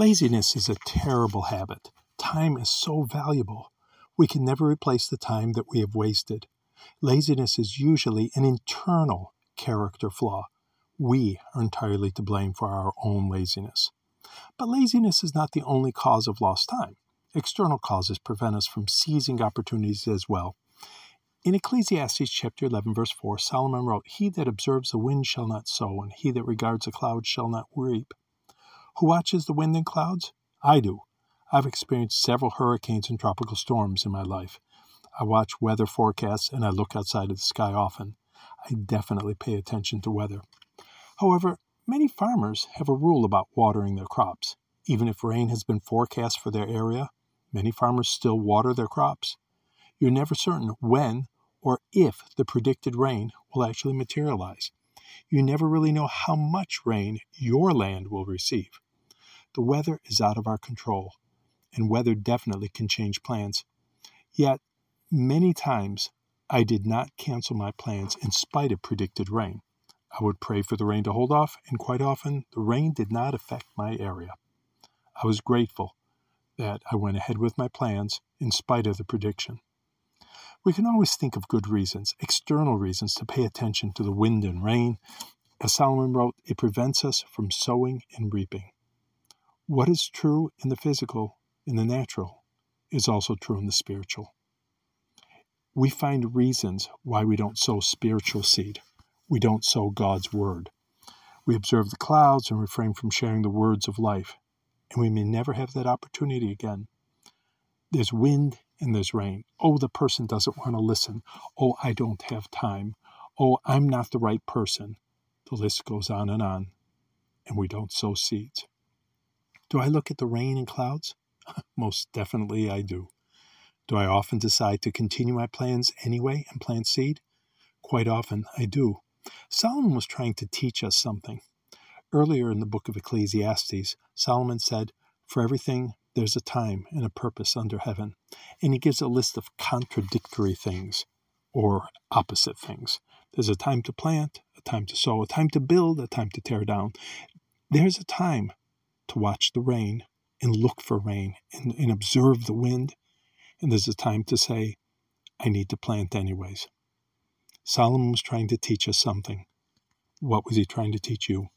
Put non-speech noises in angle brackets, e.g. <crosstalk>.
Laziness is a terrible habit. Time is so valuable. We can never replace the time that we have wasted. Laziness is usually an internal character flaw. We are entirely to blame for our own laziness. But laziness is not the only cause of lost time. External causes prevent us from seizing opportunities as well. In Ecclesiastes chapter 11, verse 4, Solomon wrote, He that observes the wind shall not sow, and he that regards the clouds shall not reap. Who watches the wind and clouds? I do. I've experienced several hurricanes and tropical storms in my life. I watch weather forecasts and I look outside of the sky often. I definitely pay attention to weather. However, many farmers have a rule about watering their crops. Even if rain has been forecast for their area, many farmers still water their crops. You're never certain when or if the predicted rain will actually materialize. You never really know how much rain your land will receive. The weather is out of our control, and weather definitely can change plans. Yet, many times, I did not cancel my plans in spite of predicted rain. I would pray for the rain to hold off, and quite often the rain did not affect my area. I was grateful that I went ahead with my plans in spite of the prediction. We can always think of good reasons, external reasons, to pay attention to the wind and rain. As Solomon wrote, it prevents us from sowing and reaping. What is true in the physical, in the natural, is also true in the spiritual. We find reasons why we don't sow spiritual seed. We don't sow God's word. We observe the clouds and refrain from sharing the words of life, and we may never have that opportunity again. There's wind and there's rain. Oh, the person doesn't want to listen. Oh, I don't have time. Oh, I'm not the right person. The list goes on and on, and we don't sow seeds. Do I look at the rain and clouds? <laughs> Most definitely I do. Do I often decide to continue my plans anyway and plant seed? Quite often I do. Solomon was trying to teach us something. Earlier in the book of Ecclesiastes, Solomon said, For everything there's a time and a purpose under heaven. And he gives a list of contradictory things or opposite things. There's a time to plant, a time to sow, a time to build, a time to tear down. There's a time to watch the rain and look for rain and, and observe the wind. And there's a time to say, I need to plant anyways. Solomon was trying to teach us something. What was he trying to teach you?